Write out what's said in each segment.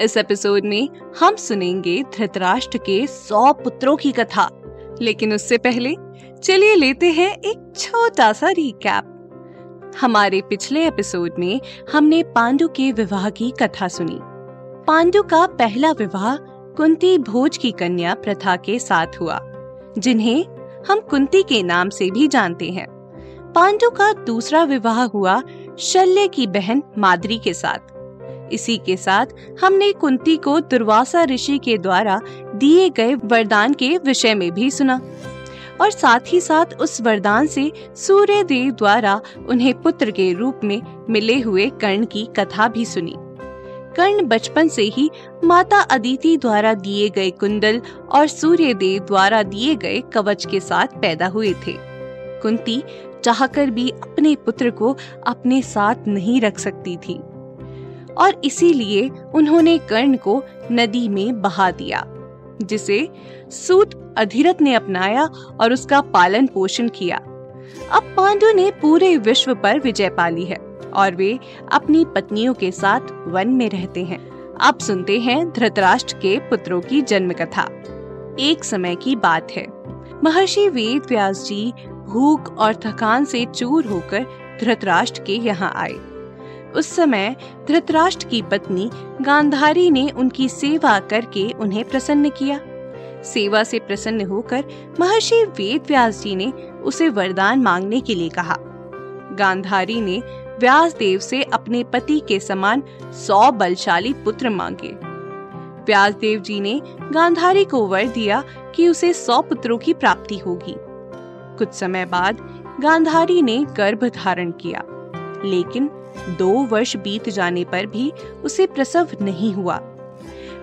इस एपिसोड में हम सुनेंगे धृतराष्ट्र के सौ पुत्रों की कथा। लेकिन उससे पहले, चलिए लेते हैं एक छोटा सा रिकैप हमारे पिछले एपिसोड में हमने पांडु के विवाह की कथा सुनी। पांडु का पहला विवाह कुंती भोज की कन्या प्रथा के साथ हुआ, जिन्हें हम कुंती के नाम से भी जानते हैं। पांडु का दूसरा विवाह हुआ शल्य की बहन माद्री के साथ। इसी के साथ हमने कुंती को दुर्वासा ऋषि के द्वारा दिए गए वरदान के विषय में भी सुना। और साथ ही साथ उस वरदान से सूर्य देव द्वारा उन्हें पुत्र के रूप में मिले हुए कर्ण की कथा भी सुनी। कर्ण बचपन से ही माता अदिति द्वारा दिए गए कुंडल और सूर्य देव द्वारा दिए गए कवच के साथ पैदा हुए थे। कुंती चाहकर भी अपने पुत्र को अपने साथ नहीं रख सकती थी। और इसीलिए उन्होंने कर्ण को नदी में बहा दिया, जिसे सूत अधिरथ ने अपनाया और उसका पालन पोषण किया। अब पांडु ने पूरे विश्व पर विजय पाली है और वे अपनी पत्नियों के साथ वन में रहते हैं। अब सुनते हैं धृतराष्ट्र के पुत्रों की जन्म कथा एक समय की बात है। महर्षि वेद व्यास जी भूख और थकान से चूर होकर धृतराष्ट्र के यहाँ आए। उस समय धृतराष्ट्र की पत्नी गांधारी ने उनकी सेवा करके उन्हें प्रसन्न किया। सेवा से प्रसन्न होकर महर्षि वेद व्यास जी ने उसे वरदान मांगने के लिए कहा। गांधारी ने व्यास देव से अपने पति के समान सौ बलशाली पुत्र मांगे। व्यास देव जी ने गांधारी को वर दिया कि उसे सौ पुत्रों की प्राप्ति होगी। कुछ समय बाद गांधारी ने गर्भ धारण किया, लेकिन दो वर्ष बीत जाने पर भी उसे प्रसव नहीं हुआ।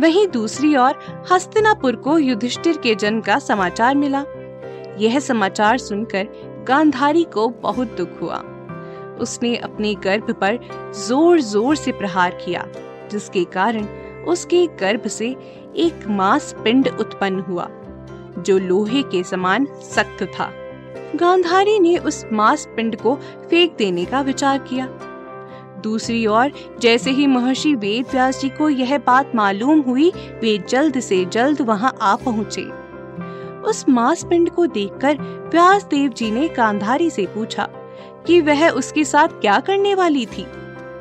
वहीं दूसरी ओर हस्तिनापुर को युधिष्ठिर के जन्म का समाचार मिला। यह समाचार सुनकर गांधारी को बहुत दुख हुआ। उसने अपने गर्भ पर ज़ोर ज़ोर से प्रहार किया, जिसके कारण उसके गर्भ से एक मांस पिंड उत्पन्न हुआ, जो लोहे के समान सख्त था। गांधारी ने उस मांस पिंड को फेंक देने का विचार किया। दूसरी ओर, जैसे ही महर्षि वेद व्यास जी को यह बात मालूम हुई, वे जल्द से जल्द वहाँ आ पहुँचे। उस मांस पिंड को देखकर व्यास देव जी ने गांधारी से पूछा कि वह उसके साथ क्या करने वाली थी।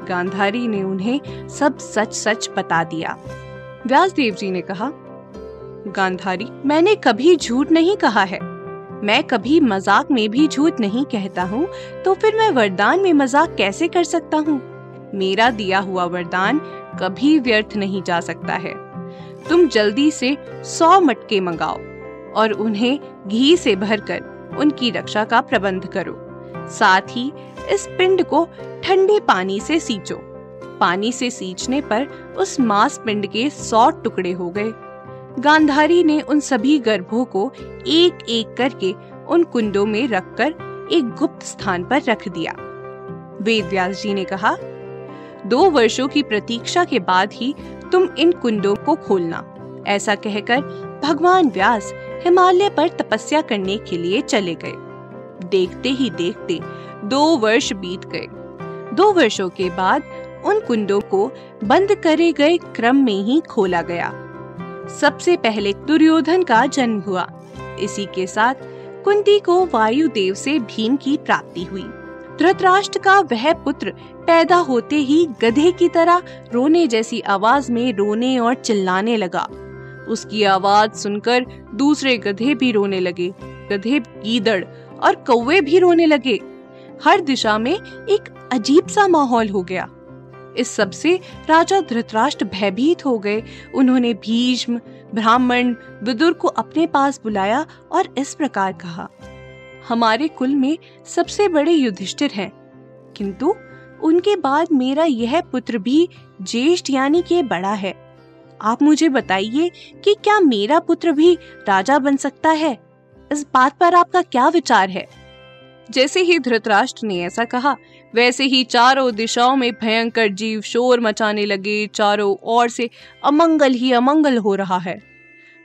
गांधारी ने उन्हें सब सच सच बता दिया। व्यास देव जी ने कहा, गांधारी, मैंने कभी झूठ नहीं कहा है। मैं कभी मज़ाक में भी झूठ नहीं कहता हूँ तो फिर मैं वरदान में मज़ाक कैसे कर सकता हूँ? मेरा दिया हुआ वरदान कभी व्यर्थ नहीं जा सकता है। तुम जल्दी से सौ मटके मंगाओ और उन्हें घी से भरकर उनकी रक्षा का प्रबंध करो। साथ ही इस पिंड को ठंडे पानी से सींचो। पानी से सींचने पर उस मांस पिंड के सौ टुकड़े हो गए। गांधारी ने उन सभी गर्भों को एक एक करके उन कुंडों में रखकर एक गुप्त स्थान पर रख दिया। वेद व्यास जी ने कहा, दो वर्षों की प्रतीक्षा के बाद ही तुम इन कुंडों को खोलना। ऐसा कहकर भगवान व्यास हिमालय पर तपस्या करने के लिए चले गए। देखते ही देखते दो वर्ष बीत गए। दो वर्षों के बाद उन कुंडों को बंद करे गए क्रम में ही खोला गया। सबसे पहले दुर्योधन का जन्म हुआ। इसी के साथ कुंती को वायु देव से भीम की प्राप्ति हुई। धृतराष्ट्र का वह पुत्र पैदा होते ही गधे की तरह रोने जैसी आवाज़ में रोने और चिल्लाने लगा। उसकी आवाज़ सुनकर दूसरे गधे भी रोने लगे। गधे गीदड़ और कौवे भी रोने लगे। हर दिशा में एक अजीब सा माहौल हो गया। इस सबसे राजा धृतराष्ट्र भयभीत हो गए। उन्होंने भीष्म, ब्राह्मण विदुर को अपने पास बुलाया और इस प्रकार कहा, हमारे कुल में सबसे बड़े युधिष्ठिर हैं। किंतु उनके बाद मेरा यह पुत्र भी ज्येष्ठ यानी के बड़ा है। आप मुझे बताइए कि क्या मेरा पुत्र भी राजा बन सकता है? इस बात पर आपका क्या विचार है? जैसे ही धृतराष्ट्र ने ऐसा कहा वैसे ही चारों दिशाओं में भयंकर जीव शोर मचाने लगे चारों ओर से अमंगल ही अमंगल हो रहा है।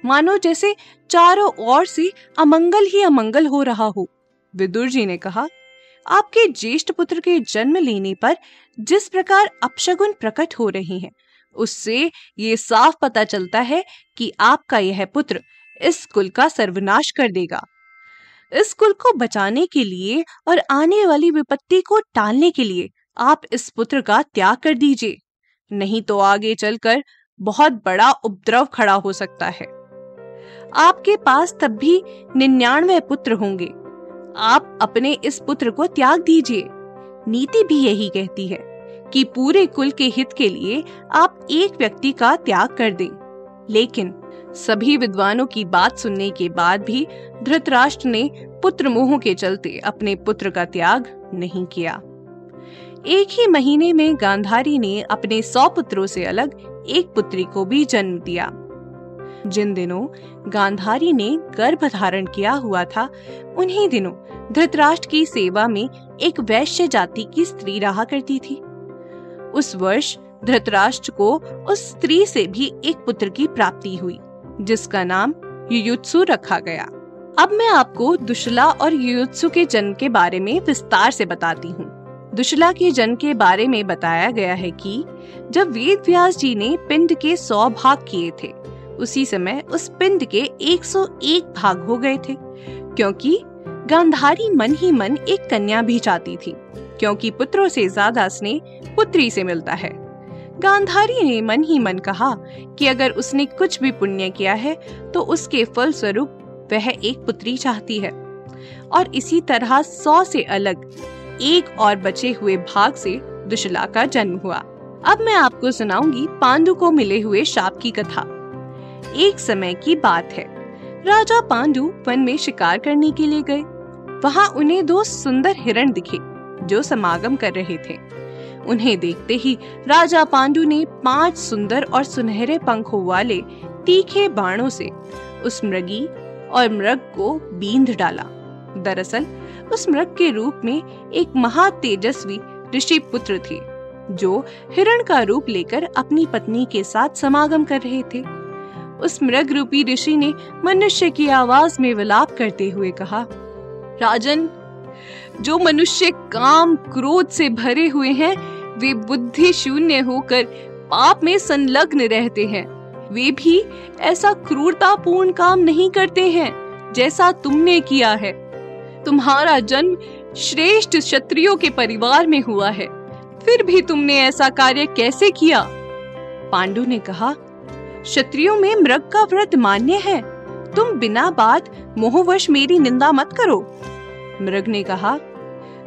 मानो जैसे चारों ओर से अमंगल ही अमंगल हो रहा हो। विदुर जी ने कहा आपके ज्येष्ठ पुत्र के जन्म लेने पर जिस प्रकार अपशगुन प्रकट हो रही हैं, उससे ये साफ़ पता चलता है कि आपका यह पुत्र इस कुल का सर्वनाश कर देगा। इस कुल को बचाने के लिए और आने वाली विपत्ति को टालने के लिए आप इस पुत्र का त्याग कर दीजिए। नहीं तो आगे चलकर बहुत बड़ा उपद्रव खड़ा हो सकता है। आपके पास तब भी निन्यानवे पुत्र होंगे। आप अपने इस पुत्र को त्याग दीजिए। नीति भी यही कहती है कि पूरे कुल के हित के लिए आप एक व्यक्ति का त्याग कर दें। लेकिन सभी विद्वानों की बात सुनने के बाद भी धृतराष्ट्र ने पुत्र मोह के चलते अपने पुत्र का त्याग नहीं किया। एक ही महीने में गांधारी ने अपने सौ पुत्रों से अलग एक पुत्री को भी जन्म दिया। जिन दिनों गांधारी ने गर्भ धारण किया हुआ था, उन्हीं दिनों धृतराष्ट्र की सेवा में एक वैश्य जाति की स्त्री रहा करती थी। उस वर्ष धृतराष्ट्र को उस स्त्री से भी एक पुत्र की प्राप्ति हुई। जिसका नाम युयुत्सु रखा गया। अब मैं आपको दुशला और युयुत्सु के जन्म के बारे में विस्तार से बताती हूँ। दुशला के जन्म के बारे में बताया गया है कि जब वेद व्यास जी ने पिंड के सौ भाग किए थे, उसी समय उस पिंड के 101 भाग हो गए थे, क्योंकि गांधारी मन ही मन एक कन्या भी चाहती थी, क्योंकि पुत्रों से ज़्यादा स्नेह पुत्री से मिलता है। गांधारी ने मन ही मन कहा कि अगर उसने कुछ भी पुण्य किया है तो उसके फल स्वरूप वह एक पुत्री चाहती है। और इसी तरह सौ से अलग एक और बचे हुए भाग से दुशला का जन्म हुआ। अब मैं आपको सुनाऊँगी पांडु को मिले हुए शाप की कथा। एक समय की बात है। राजा पांडु वन में शिकार करने के लिए गए। वहाँ उन्हें दो सुंदर हिरण दिखे, जो समागम कर रहे थे। उन्हें देखते ही राजा पांडु ने पाँच सुंदर और सुनहरे पंखों वाले तीखे बाणों से उस मृगी और मृग को बींध डाला। दरअसल, उस मृग के रूप में एक महा तेजस्वी ऋषि पुत्र थे, जो हिरण का रूप लेकर अपनी पत्नी के साथ समागम कर रहे थे। उस मृग रूपी ऋषि ने मनुष्य की आवाज़ में विलाप करते हुए कहा, राजन, जो मनुष्य काम क्रोध से भरे हुए हैं वे बुद्धि शून्य होकर पाप में संलग्न रहते हैं। वे भी ऐसा क्रूरतापूर्ण काम नहीं करते हैं, जैसा तुमने किया है। तुम्हारा जन्म श्रेष्ठ क्षत्रियो के परिवार में हुआ है। फिर भी तुमने ऐसा कार्य कैसे किया? पांडु ने कहा, क्षत्रियो में मृग का व्रत मान्य है। तुम बिना बात मोहवश मेरी निंदा मत करो। मृग ने कहा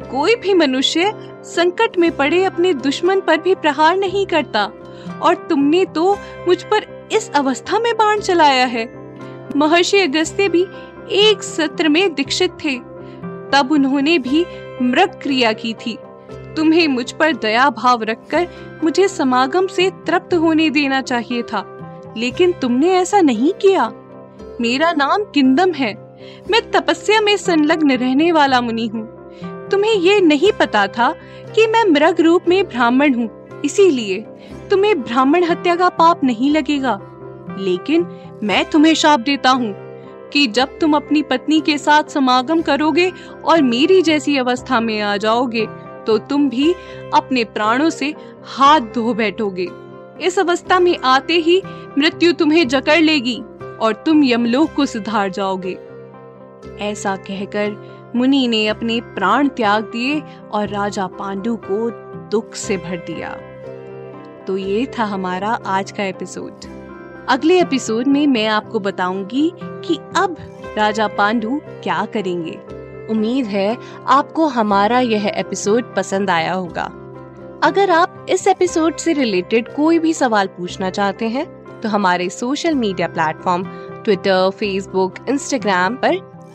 कोई भी मनुष्य संकट में पड़े अपने दुश्मन पर भी प्रहार नहीं करता। और तुमने तो मुझ पर इस अवस्था में बाण चलाया है। महर्षि अगस्त्य भी एक सत्र में दीक्षित थे। तब उन्होंने भी मृग क्रिया की थी। तुम्हें मुझ पर दया भाव रखकर मुझे समागम से तृप्त होने देना चाहिए था। लेकिन तुमने ऐसा नहीं किया। मेरा नाम किंदम है। मैं तपस्या में संलग्न रहने वाला मुनि हूँ। तुम्हें ये नहीं पता था कि मैं मृग रूप में ब्राह्मण हूँ, इसीलिए तुम्हें ब्राह्मण हत्या का पाप नहीं लगेगा। लेकिन मैं तुम्हें शाप देता हूँ कि जब तुम अपनी पत्नी के साथ समागम करोगे और मेरी जैसी अवस्था में आ जाओगे तो तुम भी अपने प्राणों से हाथ धो बैठोगे। इस अवस्था में आते ही मृत्यु तुम्हें जकड़ लेगी और तुम यमलोक को सुधार जाओगे। ऐसा कहकर मुनि ने अपने प्राण त्याग दिए और राजा पांडु को दुख से भर दिया। तो ये था हमारा आज का एपिसोड। अगले एपिसोड में मैं आपको बताऊँगी कि अब राजा पांडु क्या करेंगे। उम्मीद है आपको हमारा यह एपिसोड पसंद आया होगा। अगर आप इस एपिसोड से रिलेटेड कोई भी सवाल पूछना चाहते हैं तो हमारे social media platform Twitter, Facebook, Instagram पर